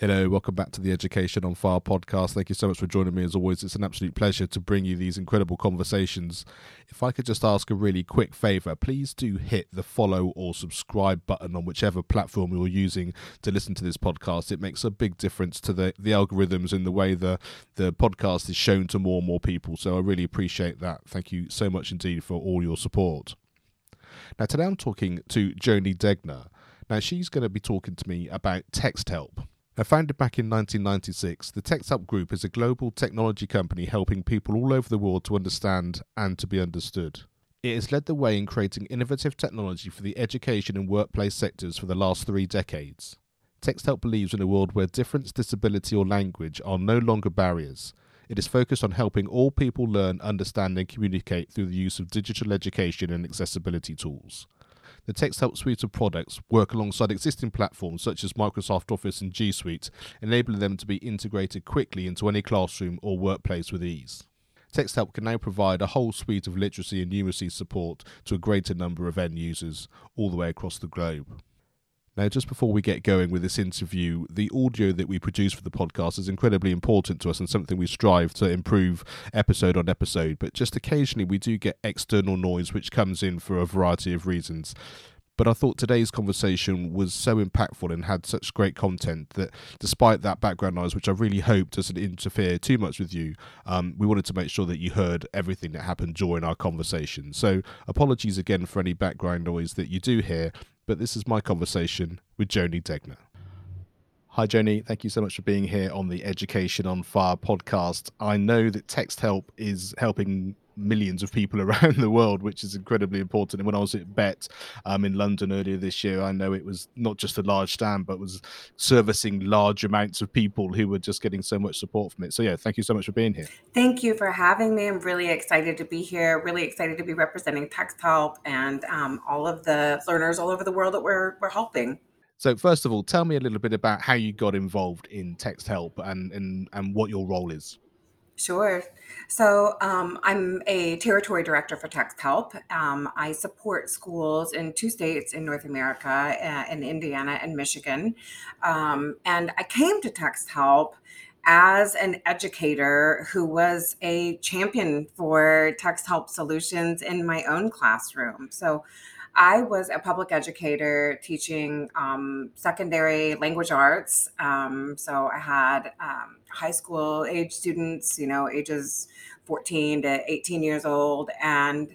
Hello, welcome back to the Education on Fire podcast. Thank you so much for joining me. As always, it's an absolute pleasure to bring you these incredible conversations. If I could just ask a really quick favor, please do hit the follow or subscribe button on whichever platform you're using to listen to this podcast. It makes a big difference to the, the algorithms and the way the, the podcast is shown to more and more people. So I really appreciate that. Thank you so much indeed for all your support. Now, today I'm talking to Joni Degner. Now, she's going to be talking to me about text help. Founded back in 1996, the TextHelp Group is a global technology company helping people all over the world to understand and to be understood. It has led the way in creating innovative technology for the education and workplace sectors for the last three decades. TextHelp believes in a world where difference, disability, or language are no longer barriers. It is focused on helping all people learn, understand, and communicate through the use of digital education and accessibility tools. The TextHelp suite of products work alongside existing platforms such as Microsoft Office and G Suite, enabling them to be integrated quickly into any classroom or workplace with ease. TextHelp can now provide a whole suite of literacy and numeracy support to a greater number of end users all the way across the globe. Now, just before we get going with this interview, the audio that we produce for the podcast is incredibly important to us and something we strive to improve episode on episode. But just occasionally, we do get external noise which comes in for a variety of reasons. But I thought today's conversation was so impactful and had such great content that despite that background noise, which I really hope doesn't interfere too much with you, um, we wanted to make sure that you heard everything that happened during our conversation. So apologies again for any background noise that you do hear, but this is my conversation with Joni Degner. Hi, Joni. Thank you so much for being here on the Education on Fire podcast. I know that Text Help is helping millions of people around the world, which is incredibly important. And when I was at BETT um, in London earlier this year, I know it was not just a large stand, but was servicing large amounts of people who were just getting so much support from it. So, yeah, thank you so much for being here. Thank you for having me. I'm really excited to be here, really excited to be representing Text Help and um, all of the learners all over the world that we're, we're helping. So, first of all, tell me a little bit about how you got involved in Text Help and, and, and what your role is. Sure. So um, I'm a territory director for Text Help. Um, I support schools in two states in North America, uh, in Indiana and Michigan. Um, and I came to Text Help as an educator who was a champion for Text Help solutions in my own classroom. So I was a public educator teaching um, secondary language arts. Um, so I had um, high school age students, you know, ages 14 to 18 years old. And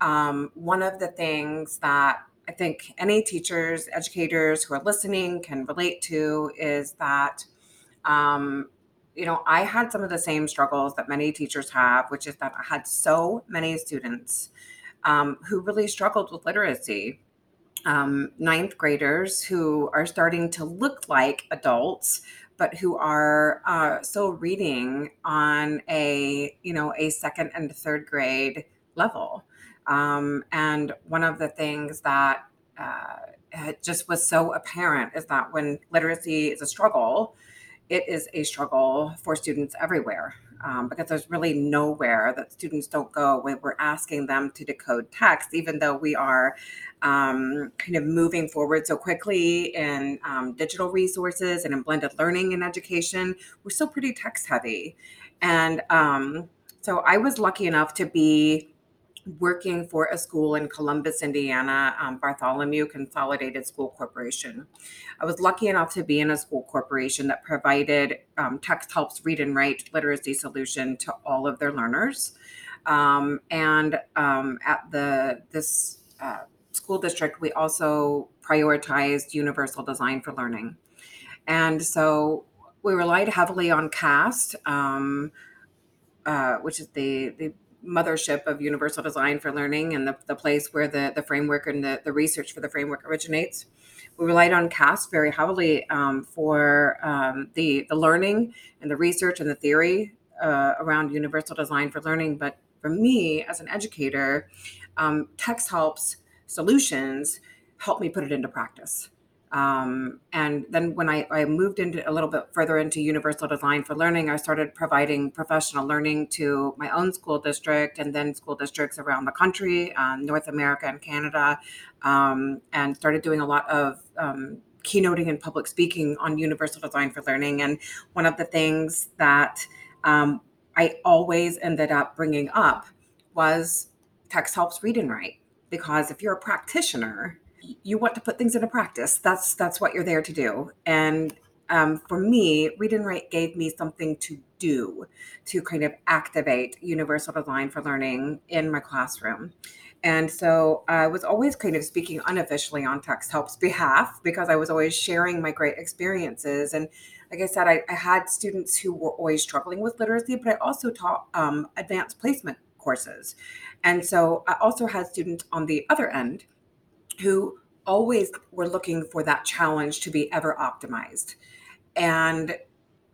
um, one of the things that I think any teachers, educators who are listening can relate to is that um, you know, I had some of the same struggles that many teachers have, which is that I had so many students um, who really struggled with literacy. Um, ninth graders who are starting to look like adults, but who are uh, still reading on a you know a second and third grade level. Um, and one of the things that uh, just was so apparent is that when literacy is a struggle, it is a struggle for students everywhere um, because there's really nowhere that students don't go when we're asking them to decode text, even though we are um, kind of moving forward so quickly in um, digital resources and in blended learning and education. We're still pretty text heavy. And um, so I was lucky enough to be working for a school in Columbus, Indiana, um, Bartholomew Consolidated School Corporation. I was lucky enough to be in a school corporation that provided um, Text Help's read and write literacy solution to all of their learners. Um, and um, at the this uh, school district, we also prioritized universal design for learning. And so we relied heavily on CAST, um, uh, which is the, the mothership of universal design for learning and the, the place where the, the framework and the, the research for the framework originates. We relied on CAST very heavily um, for um, the, the learning and the research and the theory uh, around universal design for learning. But for me, as an educator, um, TextHelp's solutions help me put it into practice. Um, and then when I, I, moved into a little bit further into universal design for learning, I started providing professional learning to my own school district and then school districts around the country, um, North America and Canada, um, and started doing a lot of um, keynoting and public speaking on universal design for learning. And one of the things that um, I always ended up bringing up was text helps read and write. Because if you're a practitioner, you want to put things into practice. That's that's what you're there to do. And um, for me, read and write gave me something to do to kind of activate universal design for learning in my classroom. And so I was always kind of speaking unofficially on TextHelp's behalf because I was always sharing my great experiences. And like I said, I, I had students who were always struggling with literacy, but I also taught um, advanced placement courses. And so I also had students on the other end who always were looking for that challenge to be ever optimized. And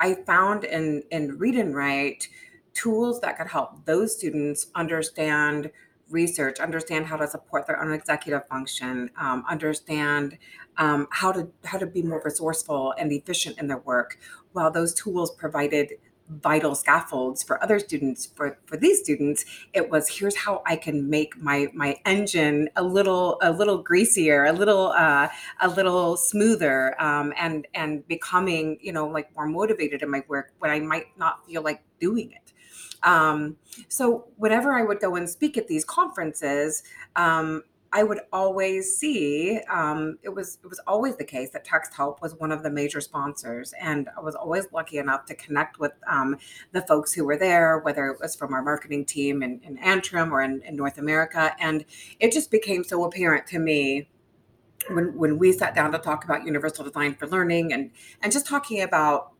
I found in, in Read and Write tools that could help those students understand research, understand how to support their own executive function, um, understand um, how to how to be more resourceful and efficient in their work. While those tools provided vital scaffolds for other students for for these students it was here's how i can make my my engine a little a little greasier a little uh, a little smoother um, and and becoming you know like more motivated in my work when i might not feel like doing it. Um, so whenever i would go and speak at these conferences um, I would always see um, it was it was always the case that TextHelp was one of the major sponsors, and I was always lucky enough to connect with um, the folks who were there, whether it was from our marketing team in, in Antrim or in, in North America, and it just became so apparent to me when when we sat down to talk about universal design for learning and and just talking about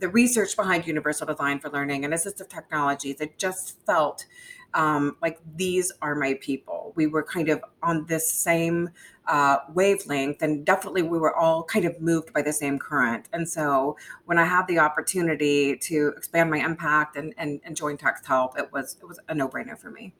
the research behind universal design for learning and assistive technologies it just felt um, like these are my people. We were kind of on this same uh, wavelength, and definitely we were all kind of moved by the same current. And so when I had the opportunity to expand my impact and, and, and join TextHelp, it was it was a no brainer for me.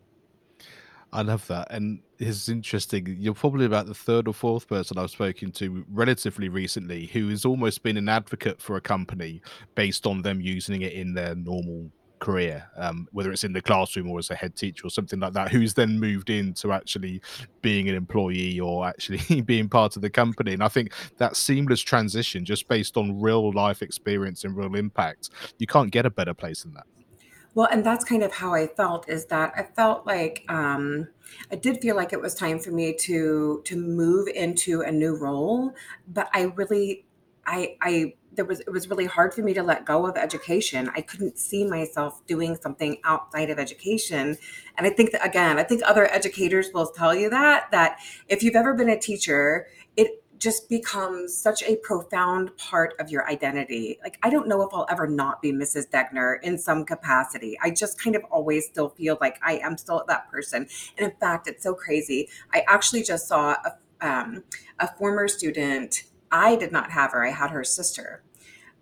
I love that. And it's interesting. You're probably about the third or fourth person I've spoken to relatively recently who has almost been an advocate for a company based on them using it in their normal career, um, whether it's in the classroom or as a head teacher or something like that, who's then moved into actually being an employee or actually being part of the company. And I think that seamless transition, just based on real life experience and real impact, you can't get a better place than that. Well, and that's kind of how I felt is that I felt like um, I did feel like it was time for me to to move into a new role, but I really I I there was it was really hard for me to let go of education. I couldn't see myself doing something outside of education. And I think that again, I think other educators will tell you that that if you've ever been a teacher, it just becomes such a profound part of your identity. Like, I don't know if I'll ever not be Mrs. Degner in some capacity. I just kind of always still feel like I am still that person. And in fact, it's so crazy. I actually just saw a, um, a former student I did not have her. I had her sister.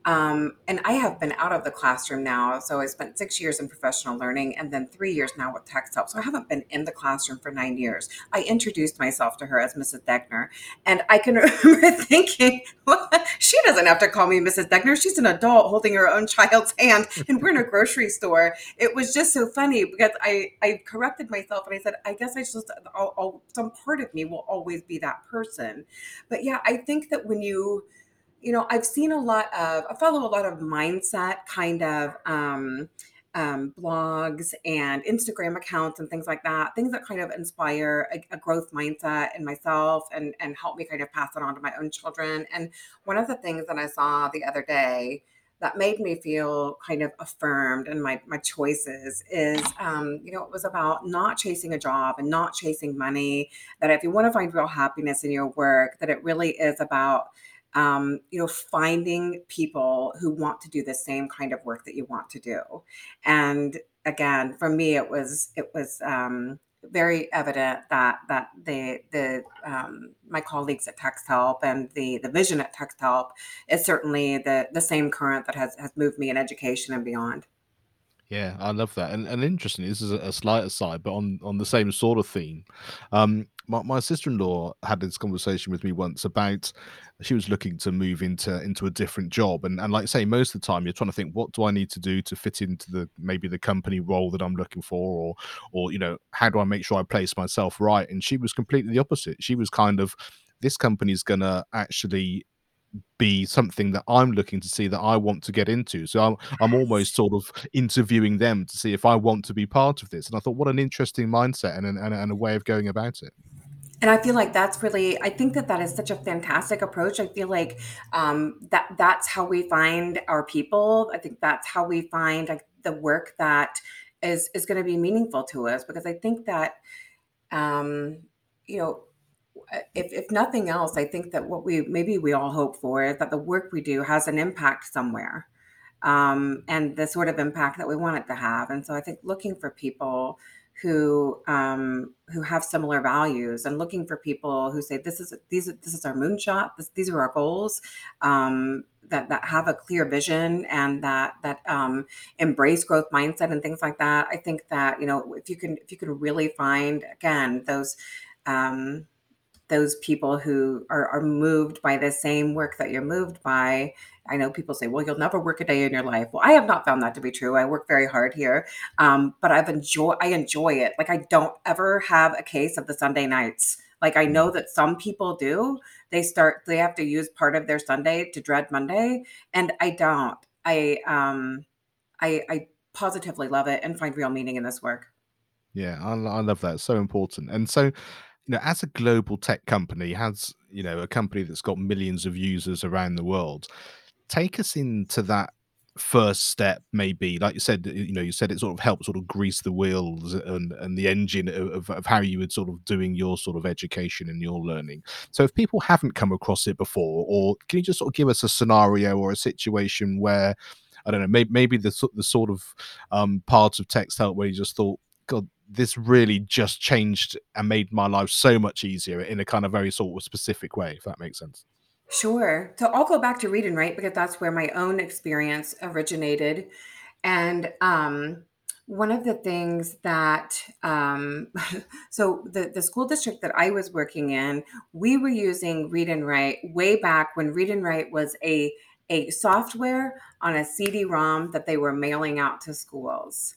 Um, and I have been out of the classroom now. So I spent six years in professional learning and then three years now with tech TextHelp. So I haven't been in the classroom for nine years. I introduced myself to her as Mrs. Degner. And I can remember thinking, well, she doesn't have to call me Mrs. Degner. She's an adult holding her own child's hand and we're in a grocery store. It was just so funny because I, I corrected myself and I said, I guess I just, I'll, I'll, some part of me will always be that person. But yeah, I think that when you, you know, I've seen a lot of, I follow a lot of mindset kind of um, um, blogs and Instagram accounts and things like that, things that kind of inspire a, a, growth mindset in myself and, and help me kind of pass it on to my own children. And one of the things that I saw the other day that made me feel kind of affirmed in my my choices is um, you know it was about not chasing a job and not chasing money that if you want to find real happiness in your work that it really is about um, you know finding people who want to do the same kind of work that you want to do and again for me it was it was um, very evident that that the the um, my colleagues at TextHelp and the the vision at TextHelp is certainly the the same current that has has moved me in education and beyond. Yeah, I love that. And and interesting, this is a, slight aside, but on on the same sort of theme. Um, my, my sister-in-law had this conversation with me once about she was looking to move into into a different job and, and like say most of the time you're trying to think what do i need to do to fit into the maybe the company role that i'm looking for or or you know how do i make sure i place myself right and she was completely the opposite she was kind of this company's gonna actually be something that I'm looking to see that I want to get into. So I'm I'm almost sort of interviewing them to see if I want to be part of this. And I thought, what an interesting mindset and and, and a way of going about it. And I feel like that's really, I think that that is such a fantastic approach. I feel like um, that that's how we find our people. I think that's how we find like the work that is is going to be meaningful to us. Because I think that, um, you know, if, if nothing else, I think that what we maybe we all hope for is that the work we do has an impact somewhere, um, and the sort of impact that we want it to have. And so I think looking for people who um, who have similar values and looking for people who say this is these this is our moonshot this, these are our goals um, that that have a clear vision and that that um, embrace growth mindset and things like that i think that you know if you can if you can really find again those um, those people who are, are moved by the same work that you're moved by. I know people say, well, you'll never work a day in your life. Well, I have not found that to be true. I work very hard here. Um, but I've enjoy I enjoy it. Like I don't ever have a case of the Sunday nights. Like I know that some people do. They start they have to use part of their Sunday to dread Monday. And I don't. I um I I positively love it and find real meaning in this work. Yeah, I, I love that. So important. And so you know, as a global tech company, has you know a company that's got millions of users around the world, take us into that first step maybe. Like you said you know you said it sort of helped sort of grease the wheels and and the engine of, of how you were sort of doing your sort of education and your learning. So if people haven't come across it before or can you just sort of give us a scenario or a situation where I don't know, maybe, maybe the the sort of um, parts of TextHelp where you just thought, God, this really just changed and made my life so much easier in a kind of very sort of specific way, if that makes sense. Sure. So I'll go back to read and write because that's where my own experience originated. And um, one of the things that, um, so the, the school district that I was working in, we were using Read and Write way back when Read and Write was a, a software on a CD ROM that they were mailing out to schools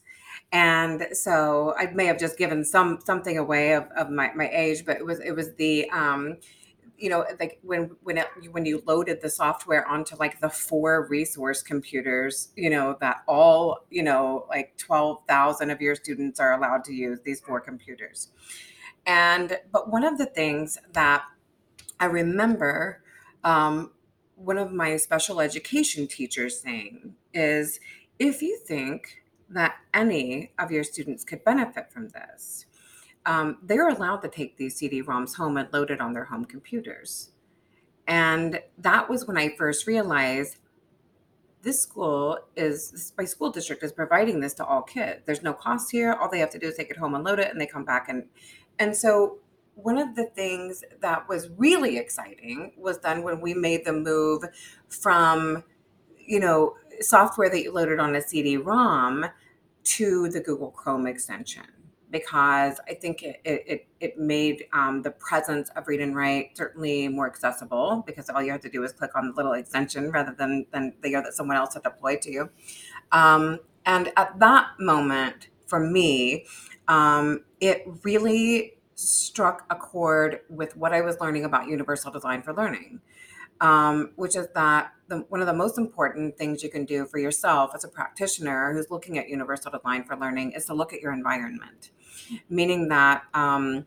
and so I may have just given some something away of, of my, my age, but it was it was the um, you know like when when it, when you loaded the software onto like the four resource computers, you know that all you know like twelve thousand of your students are allowed to use these four computers, and but one of the things that I remember. Um, one of my special education teachers saying is if you think that any of your students could benefit from this. Um, they're allowed to take these CD-ROMs home and load it on their home computers. And that was when I first realized this school is my school district is providing this to all kids. There's no cost here. All they have to do is take it home and load it, and they come back and and so one of the things that was really exciting was then when we made the move from you know software that you loaded on a CD-ROM to the Google Chrome extension because I think it it, it made um, the presence of read and write certainly more accessible because all you have to do is click on the little extension rather than than the year that someone else had deployed to you. Um, and at that moment, for me, um, it really struck a chord with what I was learning about universal design for learning um, which is that the, one of the most important things you can do for yourself as a practitioner who's looking at universal design for learning is to look at your environment, meaning that. Um,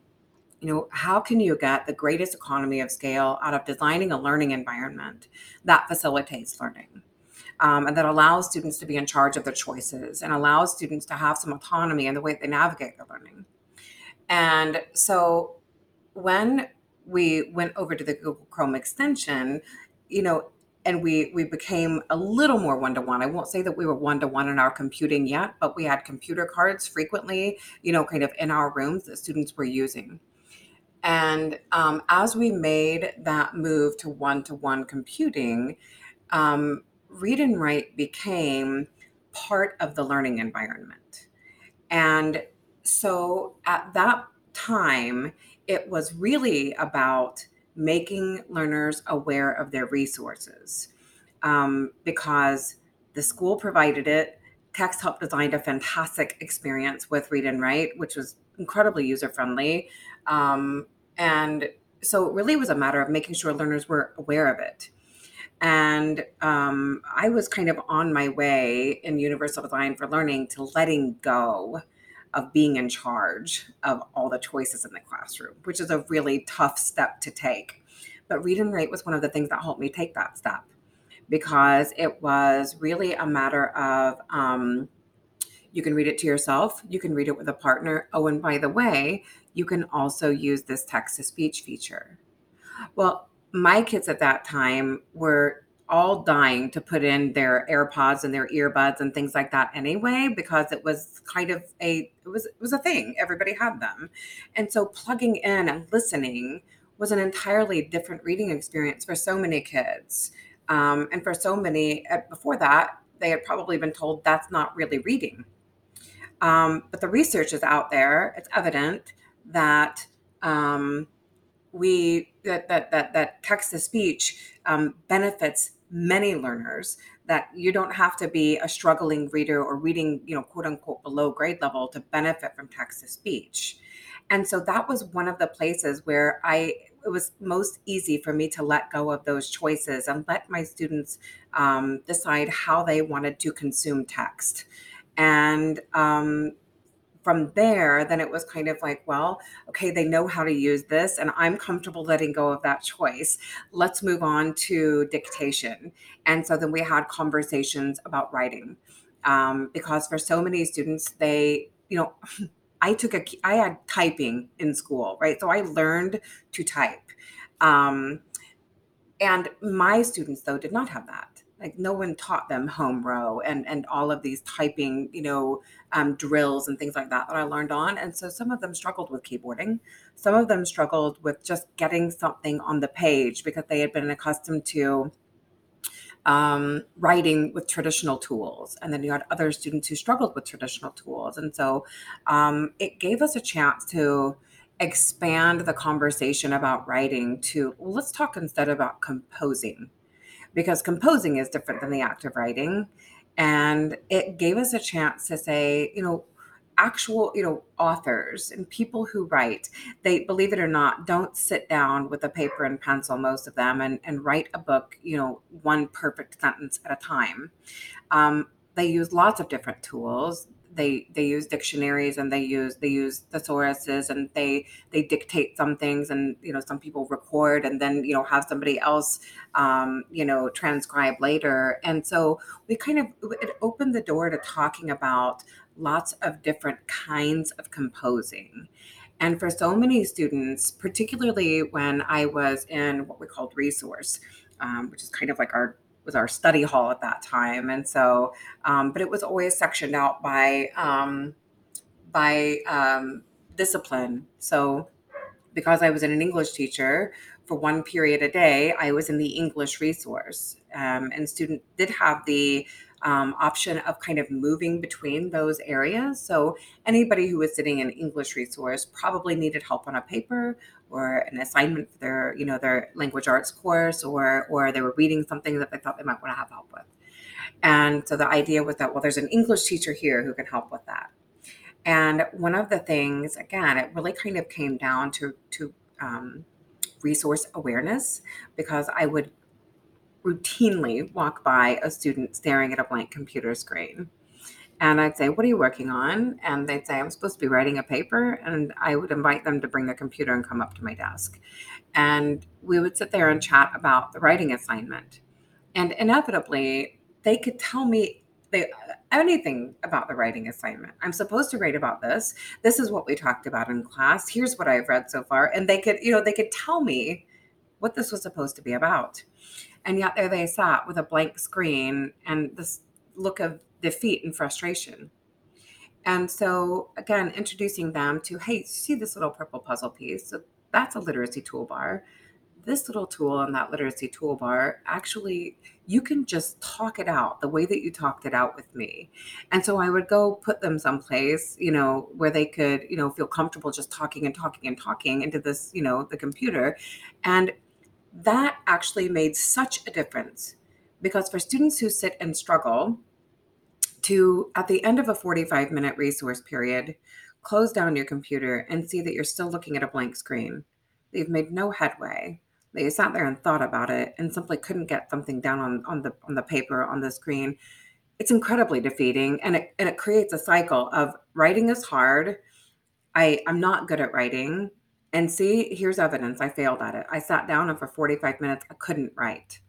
you know, how can you get the greatest economy of scale out of designing a learning environment that facilitates learning? um, and that allows students to be in charge of their choices and allows students to have some autonomy in the way they navigate their learning. And so when we went over to the Google Chrome extension, you know, and we we became a little more one to one. I won't say that we were one to one in our computing yet, but we had computer cards frequently, you know, kind of in our rooms that students were using. And um, as we made that move to one to one computing, um, read and write became part of the learning environment. And so at that time, it was really about making learners aware of their resources um, because the school provided it. Text Help designed a fantastic experience with Read and Write, which was incredibly user friendly. Um, and so it really was a matter of making sure learners were aware of it. And um, I was kind of on my way in Universal Design for Learning to letting go of being in charge of all the choices in the classroom, which is a really tough step to take. But read and write was one of the things that helped me take that step because it was really a matter of um, you can read it to yourself, you can read it with a partner. Oh, and by the way, you can also use this text to speech feature. Well, my kids at that time were all dying to put in their AirPods and their earbuds and things like that anyway because it was kind of a it was it was a thing everybody had them. And so plugging in and listening was an entirely different reading experience for so many kids. Um, and for so many uh, before that, they had probably been told that's not really reading. Um, but the research is out there. It's evident that um, we that that that, that text to speech um, benefits many learners. That you don't have to be a struggling reader or reading, you know, quote unquote below grade level to benefit from text to speech. And so that was one of the places where I it was most easy for me to let go of those choices and let my students um, decide how they wanted to consume text. And um, from there, then it was kind of like, well, okay, they know how to use this, and I'm comfortable letting go of that choice. Let's move on to dictation. And so then we had conversations about writing. Um, because for so many students, they, you know, I took a, I had typing in school, right? So I learned to type. Um, and my students, though, did not have that like no one taught them home row and and all of these typing you know um, drills and things like that that i learned on and so some of them struggled with keyboarding some of them struggled with just getting something on the page because they had been accustomed to um, writing with traditional tools. And then you had other students who struggled with traditional tools. And so um, it gave us a chance to expand the conversation about writing to well, let's talk instead about composing because composing is different than the act of writing. And it gave us a chance to say, you know, actual you know authors and people who write they believe it or not don't sit down with a paper and pencil most of them and, and write a book you know one perfect sentence at a time um, they use lots of different tools they they use dictionaries and they use they use thesauruses and they they dictate some things and you know some people record and then you know have somebody else um, you know transcribe later. And so we kind of it opened the door to talking about lots of different kinds of composing. And for so many students particularly when i was in what we called resource um, which is kind of like our was our study hall at that time, and so, um, but it was always sectioned out by um, by um, discipline. So, because I was an English teacher for one period a day, I was in the English resource, um, and student did have the um, option of kind of moving between those areas. So anybody who was sitting in English resource probably needed help on a paper or an assignment for their, you know, their language arts course, or or they were reading something that they thought they might want to have help with. And so the idea was that well, there's an English teacher here who can help with that. And one of the things, again, it really kind of came down to to um, resource awareness because I would routinely walk by a student staring at a blank computer screen. And I'd say, What are you working on? And they'd say, I'm supposed to be writing a paper. And I would invite them to bring their computer and come up to my desk. And we would sit there and chat about the writing assignment. And inevitably, they could tell me they, uh, anything about the writing assignment. I'm supposed to write about this. This is what we talked about in class. Here's what I've read so far. And they could, you know, they could tell me what this was supposed to be about. And yet there they sat with a blank screen and this look of defeat and frustration. And so, again, introducing them to, hey, see this little purple puzzle piece? So that's a literacy toolbar. This little tool on that literacy toolbar, actually, you can just talk it out the way that you talked it out with me. And so I would go put them someplace, you know, where they could, you know, feel comfortable just talking and talking and talking into this, you know, the computer. And that actually made such a difference because for students who sit and struggle, to at the end of a 45 minute resource period, close down your computer and see that you're still looking at a blank screen. That you've made no headway. That you sat there and thought about it and simply couldn't get something down on, on the on the paper on the screen. It's incredibly defeating and it and it creates a cycle of writing is hard. I, I'm not good at writing. And see, here's evidence. I failed at it. I sat down and for 45 minutes I couldn't write.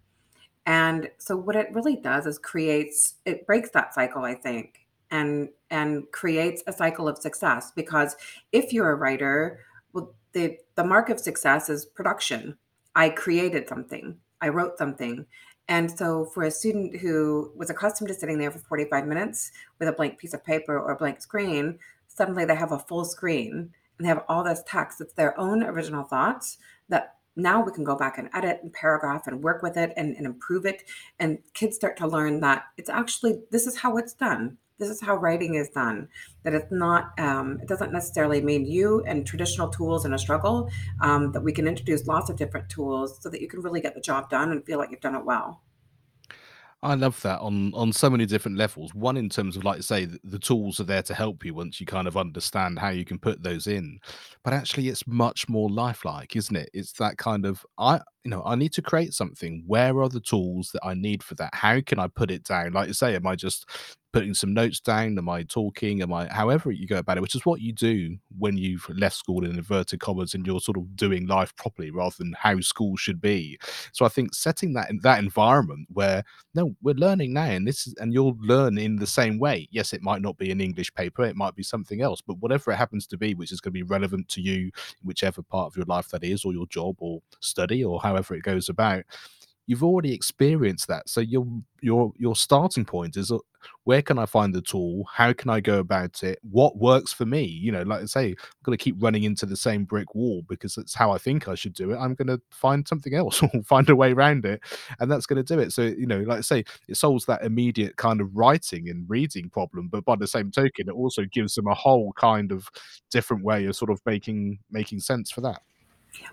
And so what it really does is creates it breaks that cycle, I think, and and creates a cycle of success because if you're a writer, well the the mark of success is production. I created something. I wrote something. And so for a student who was accustomed to sitting there for 45 minutes with a blank piece of paper or a blank screen, suddenly they have a full screen and they have all this text. It's their own original thoughts that now we can go back and edit and paragraph and work with it and, and improve it. And kids start to learn that it's actually, this is how it's done. This is how writing is done. That it's not, um, it doesn't necessarily mean you and traditional tools in a struggle, um, that we can introduce lots of different tools so that you can really get the job done and feel like you've done it well. I love that on on so many different levels. One in terms of like say the, the tools are there to help you once you kind of understand how you can put those in. But actually it's much more lifelike, isn't it? It's that kind of I you know, I need to create something. Where are the tools that I need for that? How can I put it down? Like you say, am I just putting some notes down? Am I talking? Am I however you go about it, which is what you do when you've left school in inverted commas and you're sort of doing life properly rather than how school should be. So I think setting that in that environment where no, we're learning now and this is and you'll learn in the same way. Yes, it might not be an English paper, it might be something else, but whatever it happens to be, which is going to be relevant to you, whichever part of your life that is, or your job or study or however it goes about you've already experienced that. So your your your starting point is uh, where can i find the tool? How can i go about it? What works for me? You know like i say i'm going to keep running into the same brick wall because that's how i think i should do it. I'm going to find something else or find a way around it and that's going to do it. So you know like i say it solves that immediate kind of writing and reading problem but by the same token it also gives them a whole kind of different way of sort of making making sense for that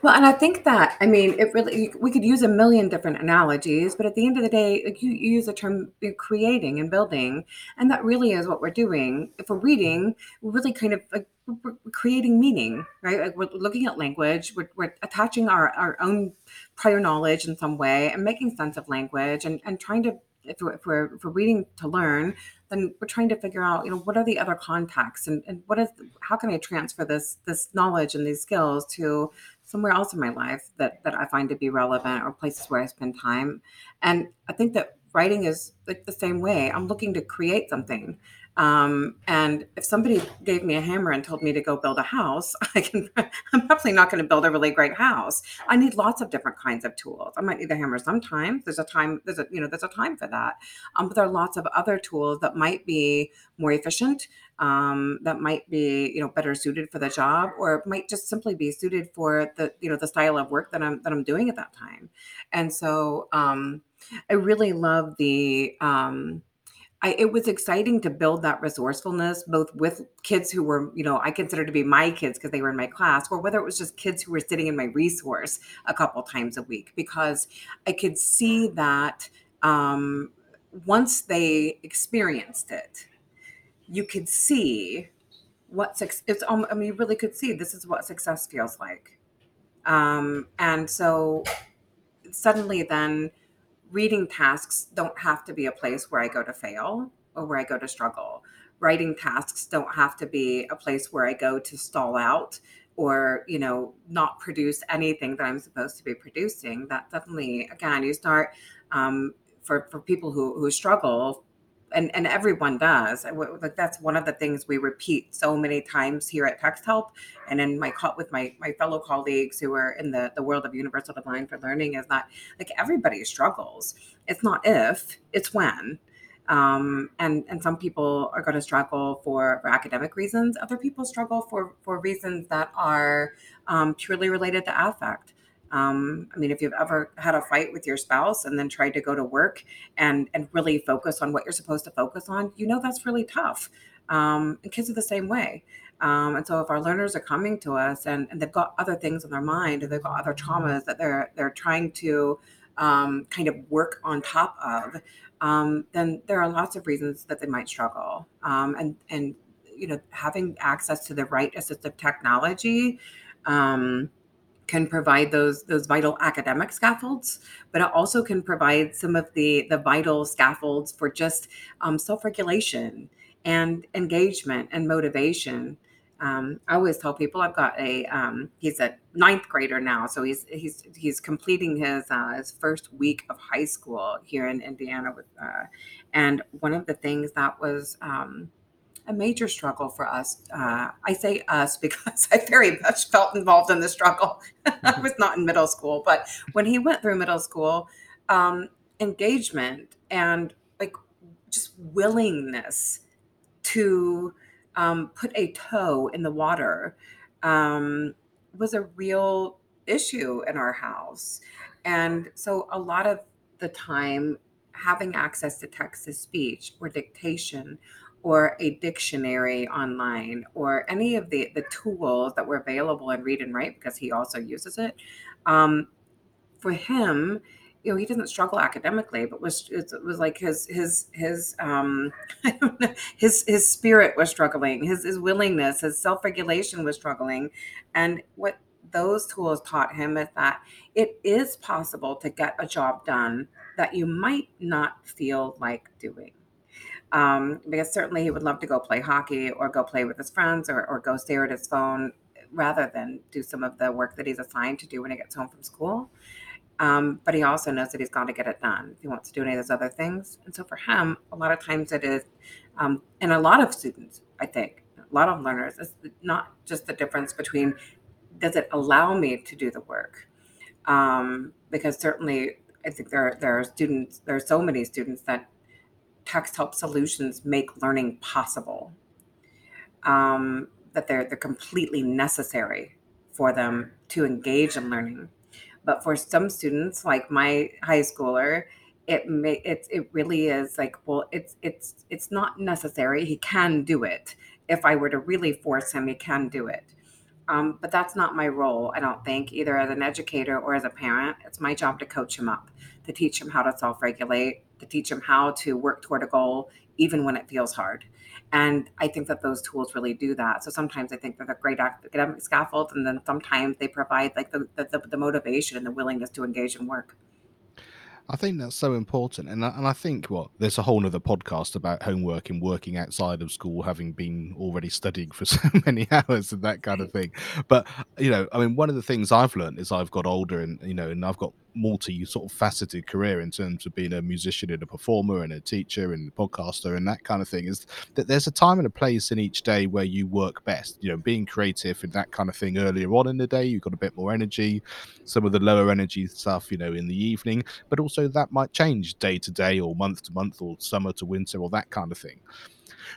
well, and I think that, I mean, it really, we could use a million different analogies, but at the end of the day, like you, you use the term uh, creating and building, and that really is what we're doing. If we're reading, we're really kind of like we're creating meaning, right? Like we're looking at language, we're, we're attaching our, our own prior knowledge in some way and making sense of language and, and trying to if we're, if we're, if we're reading to learn, then we're trying to figure out, you know, what are the other contexts and, and what is, how can I transfer this, this knowledge and these skills to somewhere else in my life that that I find to be relevant or places where I spend time. And I think that writing is like the same way. I'm looking to create something. Um, and if somebody gave me a hammer and told me to go build a house, I can. I'm probably not going to build a really great house. I need lots of different kinds of tools. I might need a hammer sometimes. There's a time. There's a you know there's a time for that. Um, but there are lots of other tools that might be more efficient um, that might be you know better suited for the job or it might just simply be suited for the you know the style of work that I'm that I'm doing at that time and so um, I really love the um, I, it was exciting to build that resourcefulness both with kids who were you know I consider to be my kids because they were in my class or whether it was just kids who were sitting in my resource a couple times a week because I could see that um, once they experienced it you could see what success it's I mean you really could see this is what success feels like. Um, and so suddenly then reading tasks don't have to be a place where I go to fail or where I go to struggle. Writing tasks don't have to be a place where I go to stall out or, you know, not produce anything that I'm supposed to be producing. That suddenly, again, you start um, for for people who who struggle and and everyone does. Like that's one of the things we repeat so many times here at text help. And in my with my my fellow colleagues who are in the the world of universal design for learning is that like everybody struggles. It's not if it's when. Um, and and some people are going to struggle for, for academic reasons. Other people struggle for for reasons that are um, purely related to affect um, I mean, if you've ever had a fight with your spouse and then tried to go to work and and really focus on what you're supposed to focus on, you know that's really tough. Um, and kids are the same way. Um, and so if our learners are coming to us and, and they've got other things on their mind or they've got other traumas that they're they're trying to um, kind of work on top of, um, then there are lots of reasons that they might struggle. Um, and and you know having access to the right assistive technology um, can provide those those vital academic scaffolds, but it also can provide some of the the vital scaffolds for just um, self regulation and engagement and motivation. Um, I always tell people I've got a um, he's a ninth grader now, so he's he's he's completing his uh, his first week of high school here in Indiana with, uh, and one of the things that was um, a major struggle for us. Uh, I say us because I very much felt involved in the struggle. I was not in middle school, but when he went through middle school, um, engagement and like just willingness to um, put a toe in the water um, was a real issue in our house. And so a lot of the time, having access to text to speech or dictation or a dictionary online or any of the the tools that were available in read and write because he also uses it. Um, for him you know he doesn't struggle academically but was it was like his his his um his his spirit was struggling his his willingness his self-regulation was struggling. And what those tools taught him is that it is possible to get a job done that you might not feel like doing um, because certainly he would love to go play hockey or go play with his friends or, or go stare at his phone rather than do some of the work that he's assigned to do when he gets home from school. Um, but he also knows that he's got to get it done if he wants to do any of those other things. And so for him, a lot of times it is, um, and a lot of students, I think, a lot of learners, it's not just the difference between does it allow me to do the work? Um, because certainly I think there, there are students, there are so many students that text help solutions make learning possible. Um, that they're they're completely necessary for them to engage in learning. But for some students, like my high schooler, it may it's it really is like well it's it's it's not necessary. He can do it. If I were to really force him, he can do it. Um, but that's not my role, I don't think, either as an educator or as a parent. It's my job to coach him up, to teach him how to self regulate, to teach them how to work toward a goal even when it feels hard. And i think that those tools really do that. So sometimes i think they're a great academic scaffold and then sometimes they provide like the, the, the motivation and the willingness to engage in work. I think that's so important, and I, and I think what there's a whole other podcast about homework and working outside of school, having been already studying for so many hours and that kind of thing. But you know, I mean, one of the things I've learned as I've got older, and you know, and I've got multi sort of faceted career in terms of being a musician and a performer and a teacher and a podcaster and that kind of thing is that there's a time and a place in each day where you work best. You know being creative and that kind of thing earlier on in the day you've got a bit more energy some of the lower energy stuff you know in the evening but also that might change day to day or month to month or summer to winter or that kind of thing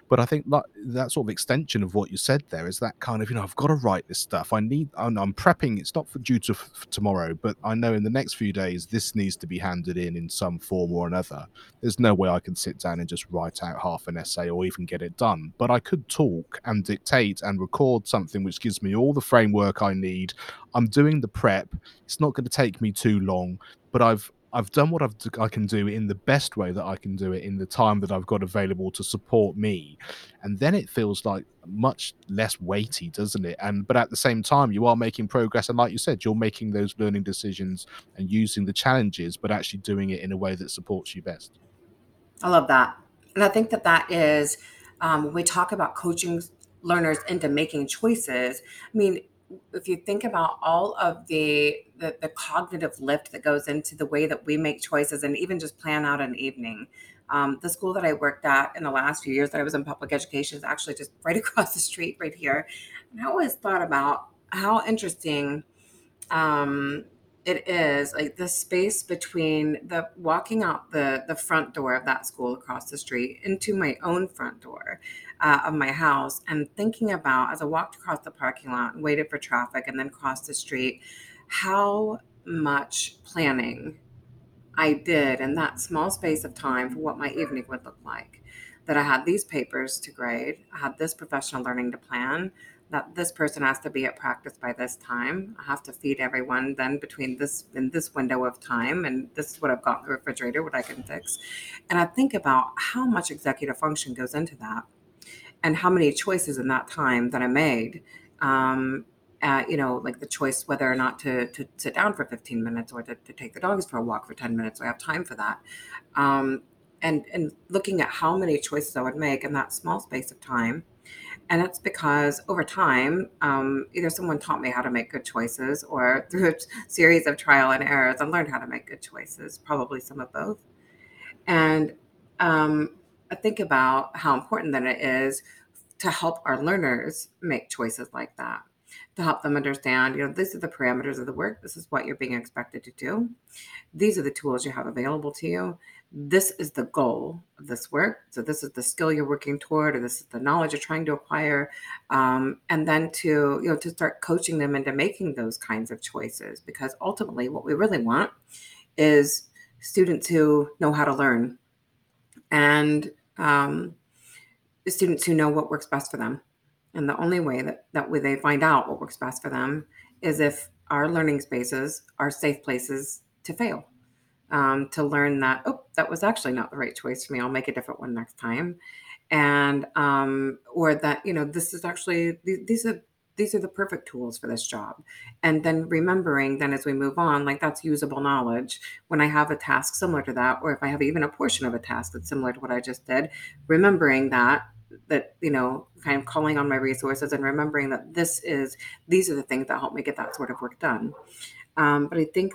but I think that that sort of extension of what you said there is that kind of you know I've got to write this stuff. I need I'm, I'm prepping. It's not for due to tomorrow, but I know in the next few days this needs to be handed in in some form or another. There's no way I can sit down and just write out half an essay or even get it done. But I could talk and dictate and record something which gives me all the framework I need. I'm doing the prep. It's not going to take me too long, but I've I've done what I've, I can do in the best way that I can do it in the time that I've got available to support me, and then it feels like much less weighty, doesn't it? And but at the same time, you are making progress, and like you said, you're making those learning decisions and using the challenges, but actually doing it in a way that supports you best. I love that, and I think that that is um, when we talk about coaching learners into making choices. I mean, if you think about all of the, the, the cognitive lift that goes into the way that we make choices and even just plan out an evening um, the school that i worked at in the last few years that i was in public education is actually just right across the street right here. And i always thought about how interesting um, it is like the space between the walking out the the front door of that school across the street into my own front door uh, of my house and thinking about as i walked across the parking lot and waited for traffic and then crossed the street how much planning i did in that small space of time for what my evening would look like. That i had these papers to grade i had this professional learning to plan that this person has to be at practice by this time. I have to feed everyone then between this in this window of time, and this is what I've got in the refrigerator, what I can fix. And I think about how much executive function goes into that, and how many choices in that time that I made. Um, uh, you know, like the choice whether or not to, to sit down for 15 minutes or to, to take the dogs for a walk for 10 minutes. So I have time for that. Um, and, and looking at how many choices I would make in that small space of time and it's because over time, um, either someone taught me how to make good choices, or through a series of trial and errors, I learned how to make good choices, probably some of both. And um, I think about how important then it is to help our learners make choices like that, to help them understand, you know, these are the parameters of the work, this is what you're being expected to do, these are the tools you have available to you this is the goal of this work. So this is the skill you're working toward, or this is the knowledge you're trying to acquire, um, and then to you know to start coaching them into making those kinds of choices. Because ultimately, what we really want is students who know how to learn, and um, students who know what works best for them. And the only way that that they find out what works best for them is if our learning spaces are safe places to fail um, to learn that oh that was actually not the right choice for me. I'll make a different one next time. And um, or that you know this is actually these are these are the perfect tools for this job. And then remembering then as we move on like that's usable knowledge. When i have a task similar to that or if i have even a portion of a task that's similar to what i just did remembering that that you know kind of calling on my resources and remembering that this is these are the things that help me get that sort of work done. Um, but i think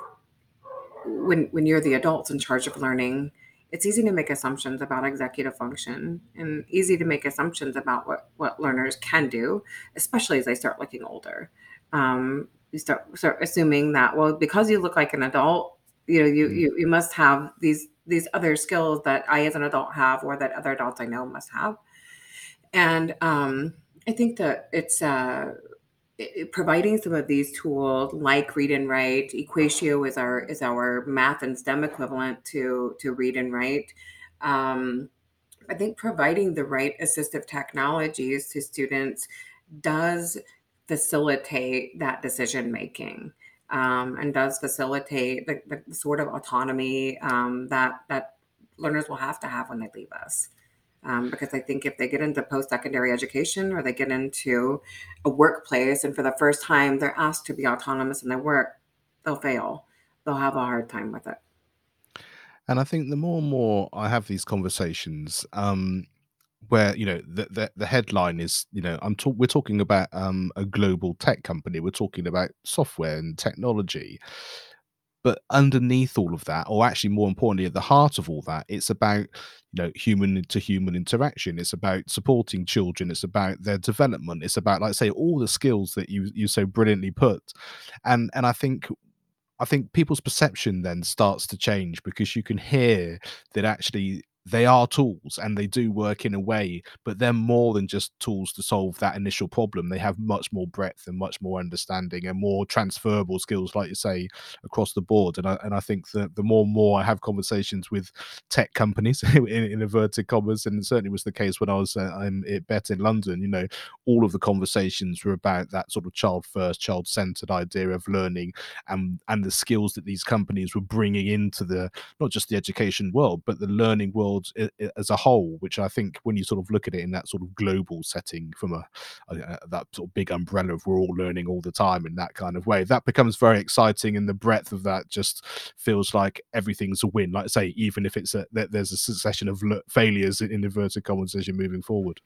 when when you're the adults in charge of learning it's easy to make assumptions about executive function and easy to make assumptions about what what learners can do especially as they start looking older um, you start start assuming that well because you look like an adult you know you, mm-hmm. you you must have these these other skills that i as an adult have or that other adults i know must have and um, i think that it's uh, providing some of these tools like read and write. Equatio is our is our math and stem equivalent to to read and write. Um, i think providing the right assistive technologies to students does facilitate that decision making um, and does facilitate the, the, sort of autonomy um, that that learners will have to have when they leave us um, because I think if they get into post secondary education or they get into a workplace and for the first time they're asked to be autonomous in their work, they'll fail. They'll have a hard time with it. And I think the more and more I have these conversations, um, where you know the, the, the headline is you know I'm we're talking about um, a global tech company, we're talking about software and technology, but underneath all of that or actually more importantly at the heart of all that it's about you know human to human interaction. It's about supporting children. It's about their development. It's about like say all the skills that you you so brilliantly put. And and i think I think people's perception then starts to change because you can hear that actually they are tools and they do work in a way, but they're more than just tools to solve that initial problem. They have much more breadth and much more understanding and more transferable skills, like you say, across the board. And I, and I think that the more and more I have conversations with tech companies in, in inverted commas, and certainly was the case when I was uh, I'm at Bett in London, you know, all of the conversations were about that sort of child first, child centered idea of learning and, and the skills that these companies were bringing into the, not just the education world, but the learning world as a whole, which I think when you sort of look at it in that sort of global setting from a, a, that sort of big umbrella of we're all learning all the time in that kind of way, that becomes very exciting. And the breadth of that just feels like everything's a win. Like I say, even if it's a there's a succession of failures in inverted commas as you're moving forward.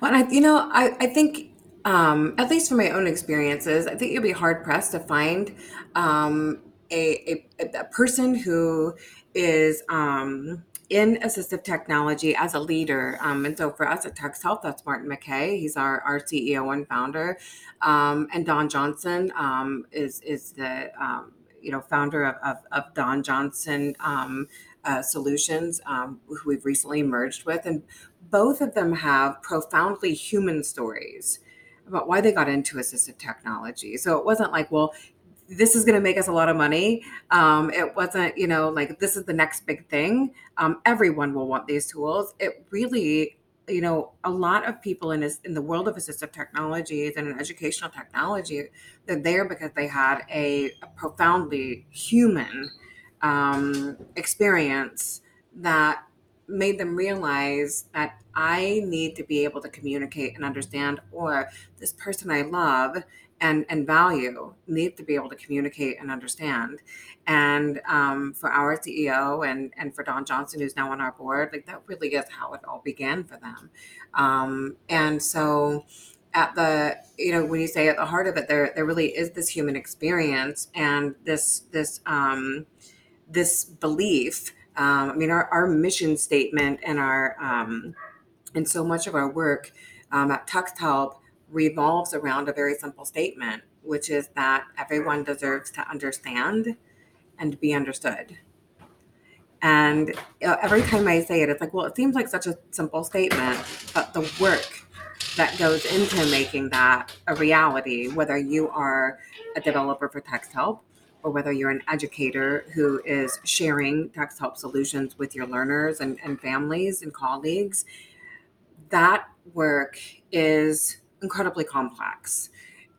Well, I, you know, I, I think um, at least from my own experiences, I think you'll be hard pressed to find um, a, a, a, person who is um, in assistive technology as a leader. Um, and so for us at Texthelp, that's Martin McKay. He's our, our CEO and founder. Um, and Don Johnston um, is, is the um, you know founder of, of, of Don Johnston um, uh, Solutions, um, who we've recently merged with. And both of them have profoundly human stories about why they got into assistive technology. So it wasn't like, well, this is going to make us a lot of money. Um, it wasn't, you know, like this is the next big thing. Um, everyone will want these tools. It really, you know, a lot of people in this, in the world of assistive technologies and in educational technology, they're there because they had a, a profoundly human um, experience that made them realize that I need to be able to communicate and understand, or this person I love and and value need to be able to communicate and understand. And um, for our CEO and and for Don Johnston, who's now on our board, like that really is how it all began for them. Um, and so at the you know when you say at the heart of it there there really is this human experience and this this um this belief um, i mean our, our mission statement and our um and so much of our work um, at Text Help revolves around a very simple statement, which is that everyone deserves to understand and be understood. And every time I say it, it's like, well, it seems like such a simple statement, but the work that goes into making that a reality, whether you are a developer for Text Help or whether you're an educator who is sharing Text Help solutions with your learners and, and families and colleagues, that work is incredibly complex.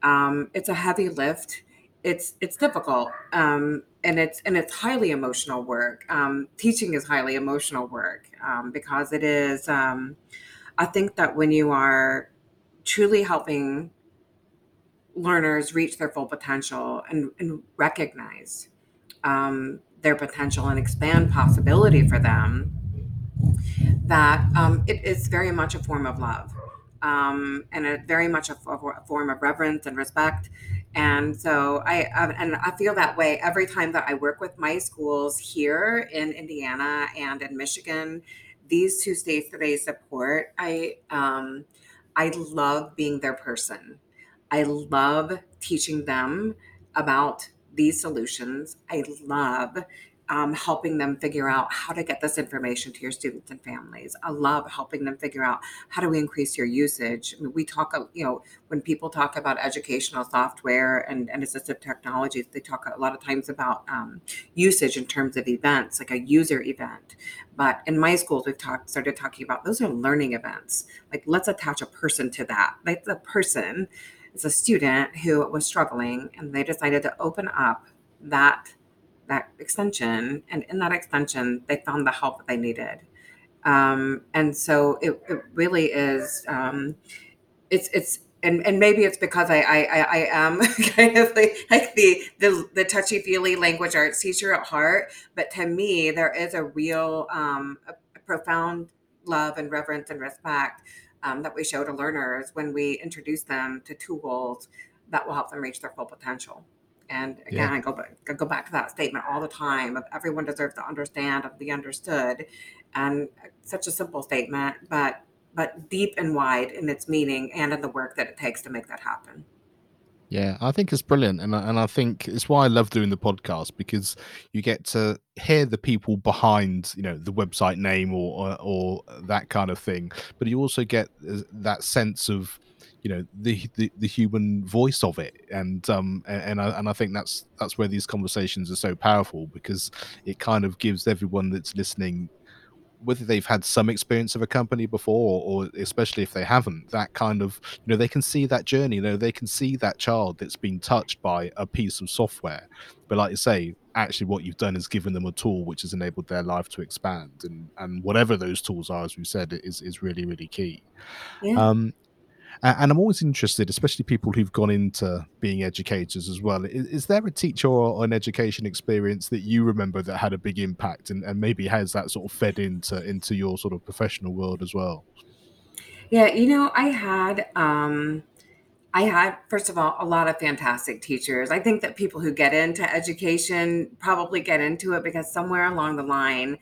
Um, it's a heavy lift. It's it's difficult, um, and it's and it's highly emotional work. Um, teaching is highly emotional work um, because it is. Um, I think that when you are truly helping learners reach their full potential and, and recognize um, their potential and expand possibility for them, that it is very much a form of love um, and a very much a, a, form of reverence and respect. And so I and I feel that way every time that I work with my schools here in Indiana and in Michigan, these two states that I support. I um, I love being their person. I love teaching them about these solutions. I love um, helping them figure out how to get this information to your students and families. I love helping them figure out how do we increase your usage. I mean, we talk, you know, when people talk about educational software and, and assistive technologies, they talk a lot of times about um, usage in terms of events, like a user event. But in my schools, we've talked, started talking about those are learning events. Like let's attach a person to that. Like the person is a student who was struggling, and they decided to open up that that extension, and in that extension, they found the help that they needed. Um, and so it, it really is. Um, it's it's and, and maybe it's because I I, I am kind of like, like the the, the touchy feely language arts teacher at heart, but to me there is a real um, a profound love and reverence and respect um, that we show to learners when we introduce them to tools that will help them reach their full potential. And again, yeah. I go back, I go back to that statement all the time of everyone deserves to understand and be understood. And such a simple statement, but but deep and wide in its meaning and in the work that it takes to make that happen. Yeah, I think it's brilliant, and and I think it's why I love doing the podcast because you get to hear the people behind, you know, the website name or or, or that kind of thing, but you also get uh, that sense of you know the, the the human voice of it. And um and I, and I think that's that's where these conversations are so powerful because it kind of gives everyone that's listening whether they've had some experience of a company before or, or, especially if they haven't that kind of you know they can see that journey you know they can see that child that's been touched by a piece of software. But like you say actually what you've done is given them a tool which has enabled their life to expand and and whatever those tools are as we said is is really really key. Yeah. um and I'm always interested, especially people who've gone into being educators as well. Is, is there a teacher or an education experience that you remember that had a big impact, and, and maybe has that sort of fed into into your sort of professional world as well? Yeah, you know, I had um, I had, first of all, a lot of fantastic teachers. I think that people who get into education probably get into it because somewhere along the line,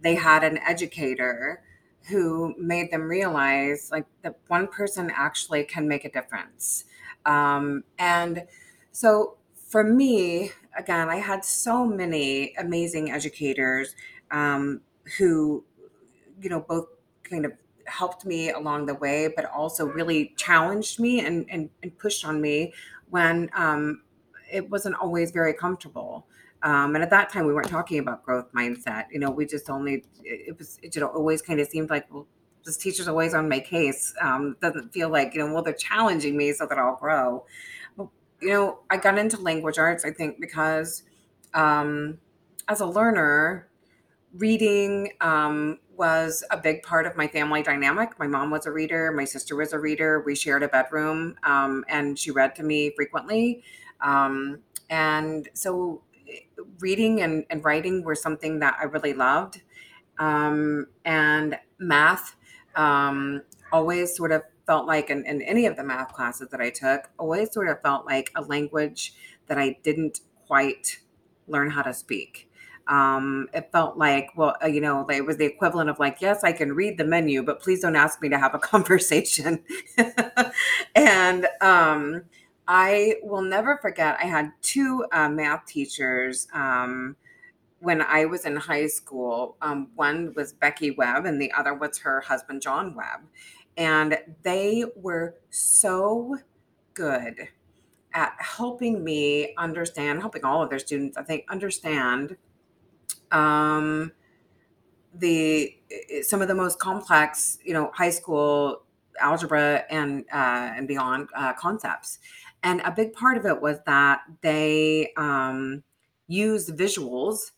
they had an educator who made them realize like that one person actually can make a difference. Um, and so for me, again, I had so many amazing educators um, who, you know, both kind of helped me along the way, but also really challenged me and, and, and pushed on me when um, it wasn't always very comfortable. Um, and at that time, we weren't talking about growth mindset. You know, we just only, it was, it just always kind of seemed like, well, this teacher's always on my case. Um, doesn't feel like, you know, well, they're challenging me so that I'll grow. you know, I got into language arts, I think, because um, as a learner, reading um, was a big part of my family dynamic. My mom was a reader, my sister was a reader. We shared a bedroom, um, and she read to me frequently. Um, and so, reading and, and, writing were something that I really loved. Um, and math um, always sort of felt like, in, in any of the math classes that I took, always sort of felt like a language that I didn't quite learn how to speak um, it felt like, well, uh, you know, it was the equivalent of like, yes, I can read the menu, but please don't ask me to have a conversation. and um, I will never forget, I had two uh, math teachers um, when I was in high school. Um, one was Becky Webb, and the other was her husband, John Webb. And they were so good at helping me understand, helping all of their students, I think, understand um, the some of the most complex, you know, high school algebra and uh, and beyond uh, concepts. And a big part of it was that they um, used visuals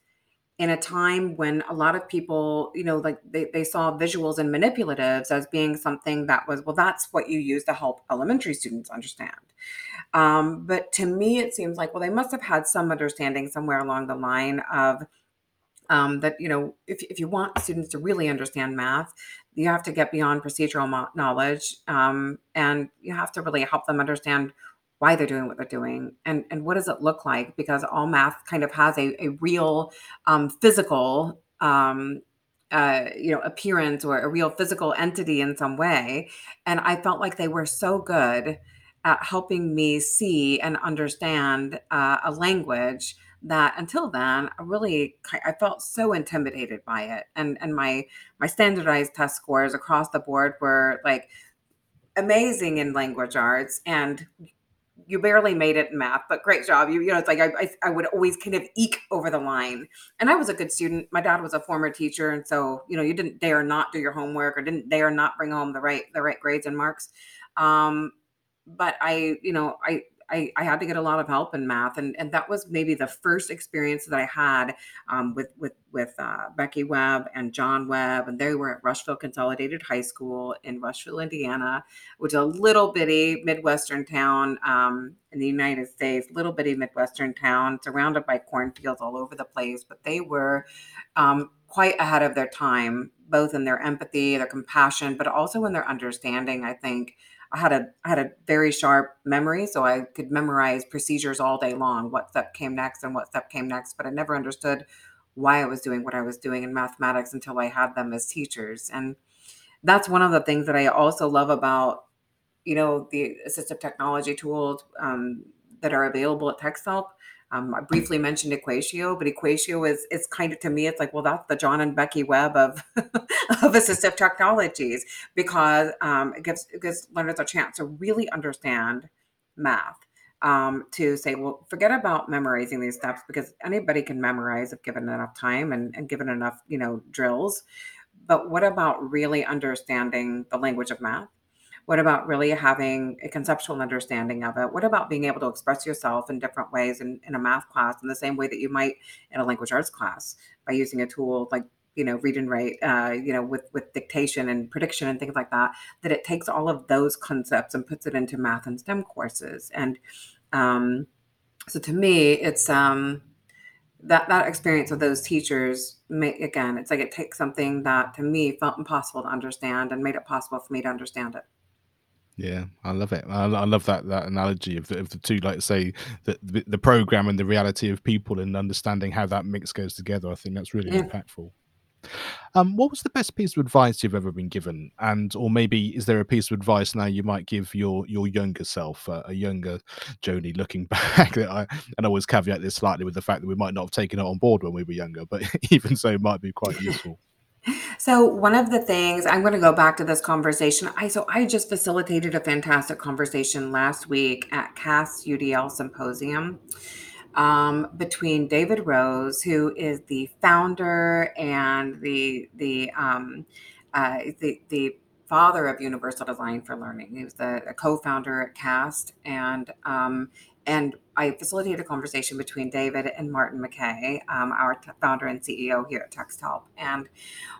in a time when a lot of people, you know, like they, they saw visuals and manipulatives as being something that was, well, that's what you use to help elementary students understand. Um, but to me, it seems like, well, they must have had some understanding somewhere along the line of um, that you know if, if you want students to really understand math you have to get beyond procedural mo- knowledge um, and you have to really help them understand why they're doing what they're doing and, and what does it look like? Because all math kind of has a, a real um, physical um, uh, you know appearance or a real physical entity in some way. And i felt like they were so good at helping me see and understand uh, a language that until then I really I felt so intimidated by it. And and my my standardized test scores across the board were like amazing in language arts and you barely made it in math but great job. You you know it's like I, I, I would always kind of eke over the line. And I was a good student. My dad was a former teacher. And so you know you didn't dare not do your homework or didn't dare not bring home the right the right grades and marks. Um but I you know I I, I had to get a lot of help in math, and, and that was maybe the first experience that I had um, with with with uh, Becky Webb and John Webb, and they were at Rushville Consolidated High School in Rushville, Indiana, which is a little bitty midwestern town um, in the United States, little bitty midwestern town surrounded by cornfields all over the place. But they were um, quite ahead of their time, both in their empathy, their compassion, but also in their understanding. I think I had a I had a very sharp memory, so I could memorize procedures all day long, what step came next and what step came next. But I never understood why I was doing what I was doing in mathematics until I had them as teachers. And that's one of the things that I also love about, you know, the assistive technology tools um, that are available at TextHelp um, I briefly mentioned Equatio, but Equatio is it's kind of to me, it's like, well, that's the John and Becky Webb of of assistive technologies because um, it gives gives learners a chance to really understand math. Um, to say, well, forget about memorizing these steps because anybody can memorize if given enough time and, and given enough, you know, drills. But what about really understanding the language of math? What about really having a conceptual understanding of it? What about being able to express yourself in different ways in, in a math class in the same way that you might in a language arts class by using a tool like you know read and write uh, you know with with dictation and prediction and things like that that it takes all of those concepts and puts it into math and stem courses and um, so to me it's um, that that experience with those teachers may, again it's like it takes something that to me felt impossible to understand and made it possible for me to understand it Yeah, I love it. I, I love that that analogy of the, of the two, like say the, the the program and the reality of people, and understanding how that mix goes together. I think that's really Yeah. impactful. Um, what was the best piece of advice you've ever been given, and or maybe is there a piece of advice now you might give your your younger self, uh, a younger Joni, looking back? That I and I always caveat this slightly with the fact that we might not have taken it on board when we were younger, but even so, it might be quite useful. So one of the things I'm going to go back to this conversation. I so I just facilitated a fantastic conversation last week at CAST UDL symposium um, between David Rose, who is the founder and the the um, uh, the the father of Universal Design for Learning. He was the co-founder at CAST, and um, and I facilitated a conversation between David and Martin McKay, um, our t- founder and CEO here at TextHelp. And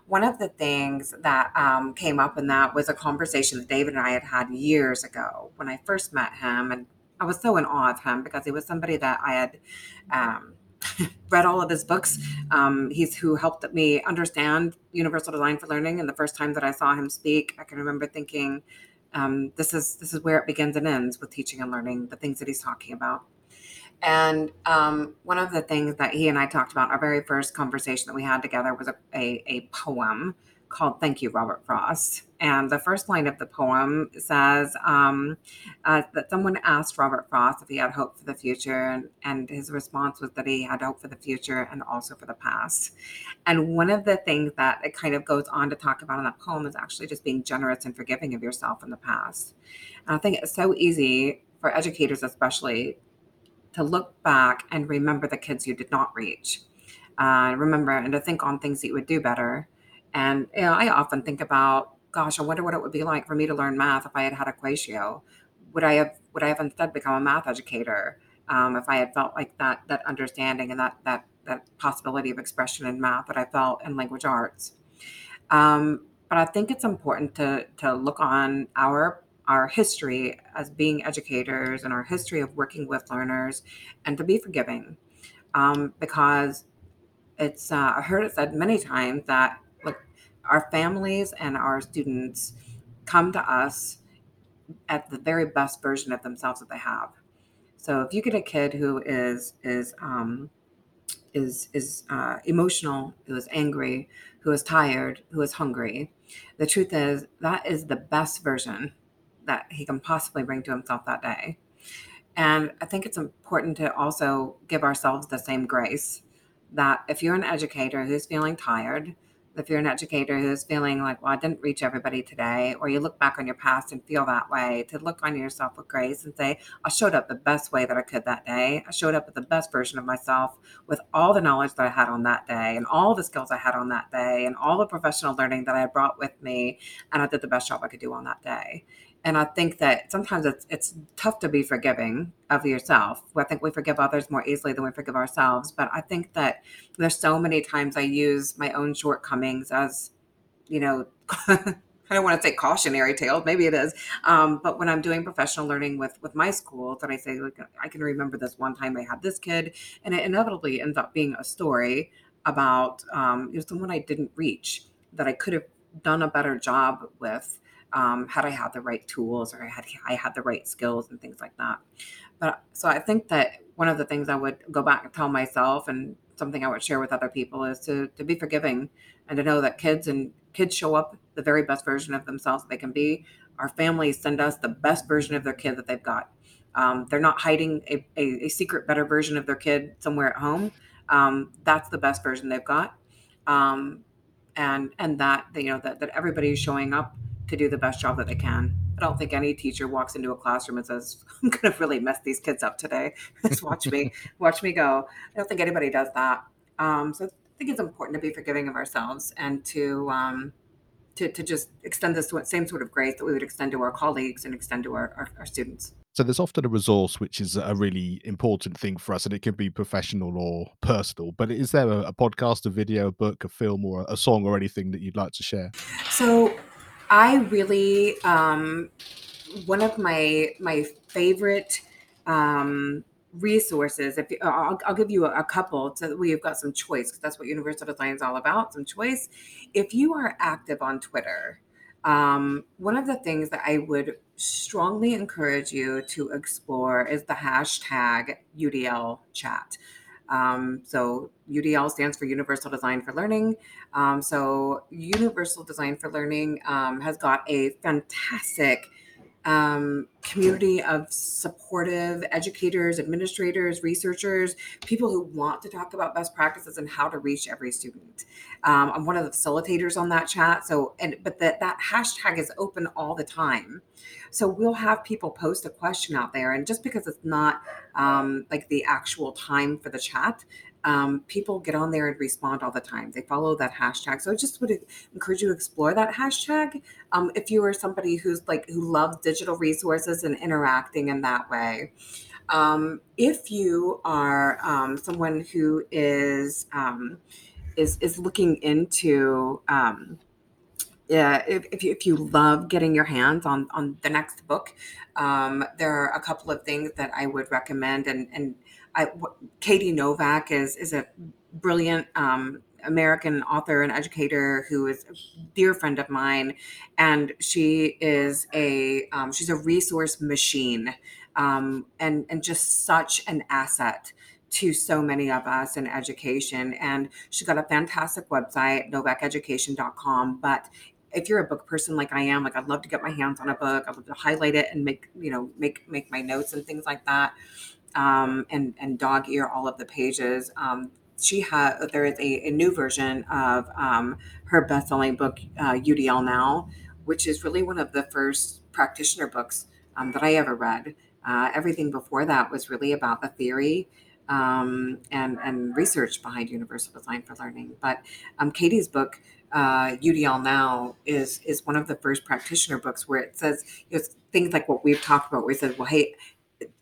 one of the things that um, came up in that was a conversation that David and I had had years ago when I first met him, and I was so in awe of him because he was somebody that I had um, read all of his books. Um, he's who helped me understand Universal Design for Learning. And the first time that I saw him speak, I can remember thinking, um, "This is this is where it begins and ends with teaching and learning. The things that he's talking about." And um, one of the things that he and I talked about, our very first conversation that we had together was a, a, a poem called Thank You, Robert Frost. And the first line of the poem says um, uh, that someone asked Robert Frost if he had hope for the future. And, and his response was that he had hope for the future and also for the past. And one of the things that it kind of goes on to talk about in that poem is actually just being generous and forgiving of yourself in the past. And I think it's so easy for educators, especially, to look back and remember the kids you did not reach. Uh, remember and to think on things that you would do better. And you know, I often think about, gosh, I wonder what it would be like for me to learn math if I had had a. Would I have would I have instead become a math educator um, if I had felt like that that understanding and that that that possibility of expression in math that I felt in language arts? Um, but I think it's important to to look on our our history as being educators and our history of working with learners and to be forgiving um, because it's uh, i heard it said many times that our families and our students come to us at the very best version of themselves that they have so if you get a kid who is is um, is is uh, emotional, who is angry, who is tired, who is hungry. The truth is that is the best version that he can possibly bring to himself that day. And I think it's important to also give ourselves the same grace that if you're an educator who's feeling tired, if you're an educator who's feeling like, well, I didn't reach everybody today, or you look back on your past and feel that way, to look on yourself with grace and say, I showed up the best way that I could that day. I showed up with the best version of myself with all the knowledge that I had on that day and all the skills I had on that day and all the professional learning that I brought with me. And I did the best job I could do on that day. And I think that sometimes it's it's tough to be forgiving of yourself. I think we forgive others more easily than we forgive ourselves. But I think that there's so many times I use my own shortcomings as, you know, I don't want to say cautionary tales. Maybe it is. Um, but when I'm doing professional learning with with my school, that I say, like, I can remember this one time I had this kid, and it inevitably ends up being a story about um, you know, someone I didn't reach that I could have done a better job with um, had I had the right tools or I had I had the right skills and things like that. But so I think that one of the things I would go back and tell myself and something I would share with other people is to to be forgiving and to know that kids and kids show up the very best version of themselves they can be. Our families send us the best version of their kid that they've got. Um, they're not hiding a, a, a, secret better version of their kid somewhere at home. Um, that's the best version they've got. Um, and and that you know that, that everybody's showing up to do the best job that they can. I don't think any teacher walks into a classroom and says, "I'm going to really mess these kids up today. Just watch me, watch me go." I don't think anybody does that. Um, so I think it's important to be forgiving of ourselves and to um, to, to just extend this same sort of grace that we would extend to our colleagues and extend to our, our, our students. So there's often a resource which is a really important thing for us, and it can be professional or personal. But is there a, a podcast, a video, a book, a film, or a song, or anything that you'd like to share? So I really um, one of my my favorite um, resources. If I'll, I'll give you a, a couple so we've got some choice because that's what Universal Design is all about, some choice. If you are active on Twitter, Um, one of the things that I would strongly encourage you to explore is the hashtag UDL chat. Um, so UDL stands for Universal Design for Learning. Um, so Universal Design for Learning um, has got a fantastic um, community of supportive educators, administrators, researchers, people who want to talk about best practices and how to reach every student. Um, I'm one of the facilitators on that chat. So, and but that that hashtag is open all the time. So we'll have people post a question out there, and just because it's not um, like the actual time for the chat, um, people get on there and respond all the time. They follow that hashtag. So I just would encourage you to explore that hashtag. Um, if you are somebody who's like who loves digital resources and interacting in that way. Um, if you are um, someone who is um, is is looking into um, yeah, if, if, you, if you love getting your hands on on the next book, um, there are a couple of things that I would recommend, and and I, Katie Novak is is a brilliant um, American author and educator who is a dear friend of mine, and she is a um, she's a resource machine, um, and and just such an asset to so many of us in education. And she's got a fantastic website, novakeducation.com. But if you're a book person like I am, like I'd love to get my hands on a book. I'd love to highlight it and make, you know, make make my notes and things like that um, and and dog ear all of the pages. Um, she had there is a, a new version of um, her best-selling book uh, UDL Now, which is really one of the first practitioner books um, that I ever read. Uh, everything before that was really about the theory um, and and research behind universal design for learning. But um, Katie's book, uh, UDL Now, is is one of the first practitioner books where it says things like what we've talked about. Where it says, well, hey,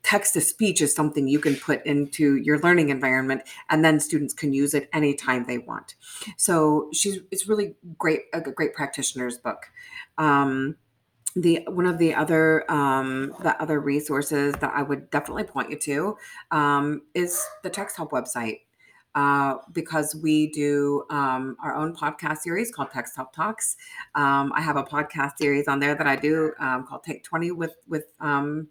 text to speech is something you can put into your learning environment and then students can use it anytime they want. So she's it's really great a great practitioner's book. Um, the one of the other um, the other resources that I would definitely point you to um, is the Text Help website uh, because we do um, our own podcast series called Text Help Talks. Um, I have a podcast series on there that I do um, called Take Twenty with with um,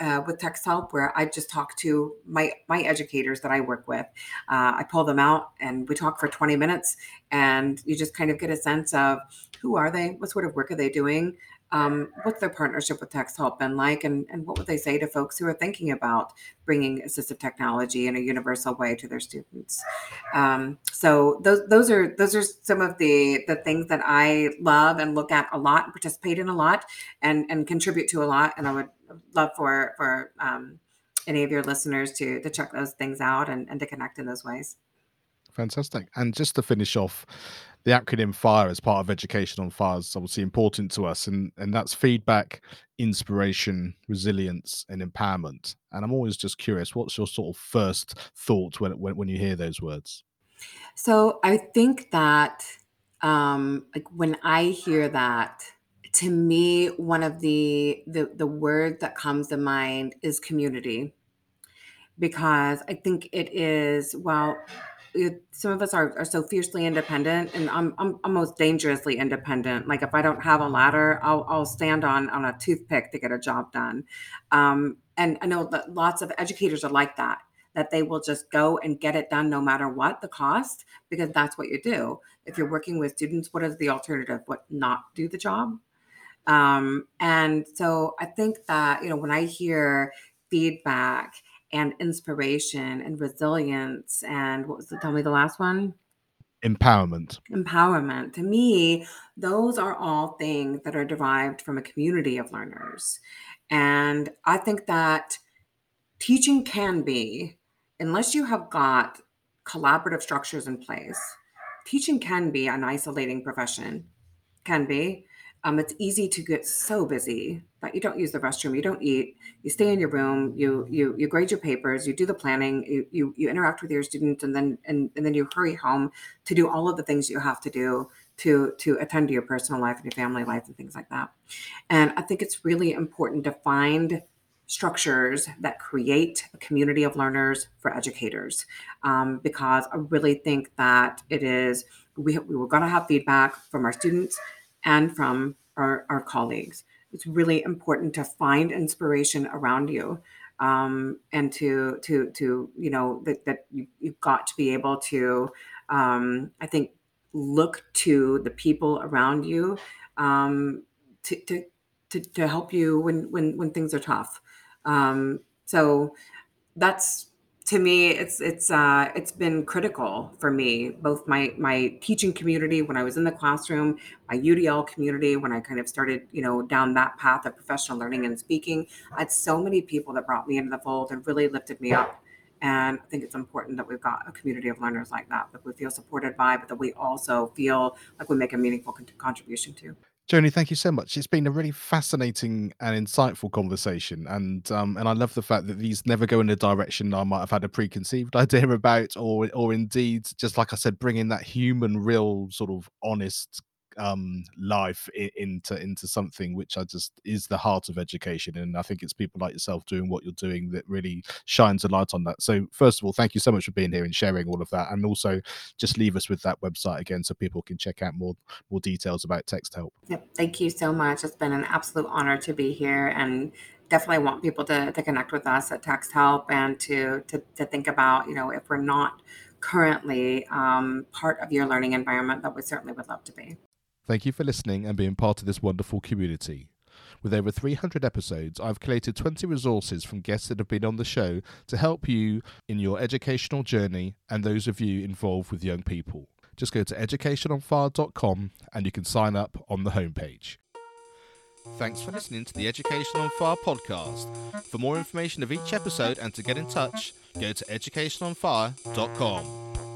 uh, with Text Help, where I just talk to my my educators that I work with. Uh, I pull them out and we talk for twenty minutes, and you just kind of get a sense of who are they, what sort of work are they doing, um, what's their partnership with Text Help been like, and, and what would they say to folks who are thinking about bringing assistive technology in a universal way to their students? Um, so those those are those are some of the the things that I love and look at a lot, and participate in a lot, and and contribute to a lot. And I would love for for um, any of your listeners to to check those things out and, and to connect in those ways. Fantastic. And just to finish off, the acronym FIRE as part of education on fire is obviously important to us, and and that's feedback, inspiration, resilience, and empowerment. And I'm always just curious, what's your sort of first thought when when, when you hear those words? So I think that um, like when I hear that, to me, one of the the the word that comes to mind is community, because I think it is well some of us are, are so fiercely independent and I'm, I'm almost dangerously independent. Like if i don't have a ladder i'll, I'll stand on on a toothpick to get a job done. Um, and i know that lots of educators are like that that they will just go and get it done no matter what the cost because that's what you do. If you're working with students what is the alternative? What not do the job? Um, and so i think that you know when i hear feedback and inspiration and resilience and what was the tell me the last one. Empowerment. Empowerment. To me those are all things that are derived from a community of learners. And i think that teaching can be unless you have got collaborative structures in place teaching can be an isolating profession. Can be. Um, it's easy to get so busy that you don't use the restroom, you don't eat, you stay in your room, you you you grade your papers, you do the planning, you you, you interact with your students, and then and, and then you hurry home to do all of the things you have to do to to attend to your personal life and your family life and things like that. And I think it's really important to find structures that create a community of learners for educators um, because I really think that it is we, we were going to have feedback from our students and from our, our colleagues. It's really important to find inspiration around you um, and to to to you know that that you, you've got to be able to um, I think look to the people around you um, to, to to to help you when when when things are tough. Um, so that's to me it's it's uh it's been critical for me both my my teaching community when i was in the classroom my udl community when i kind of started you know down that path of professional learning and speaking. I had so many people that brought me into the fold and really lifted me up. And i think it's important that we've got a community of learners like that that we feel supported by but that we also feel like we make a meaningful con- contribution to Joni, thank you so much. It's been a really fascinating and insightful conversation, and um, and I love the fact that these never go in a direction I might have had a preconceived idea about, or or indeed, just like I said, bringing that human, real, sort of honest um, life into into something which I just is the heart of education, and I think it's people like yourself doing what you're doing that really shines a light on that. So, first of all, thank you so much for being here and sharing all of that, and also just leave us with that website again so people can check out more more details about Text Help. Yep. Thank you so much. It's been an absolute honor to be here and definitely want people to, to connect with us at Text Help and to, to, to think about, you know, if we're not currently um, part of your learning environment, that we certainly would love to be. Thank you for listening and being part of this wonderful community. With over 300 episodes, I've collated 20 resources from guests that have been on the show to help you in your educational journey and those of you involved with young people. Just go to educationonfire.com and you can sign up on the homepage. Thanks for listening to the Education on Fire podcast. For more information of each episode and to get in touch, go to educationonfire.com.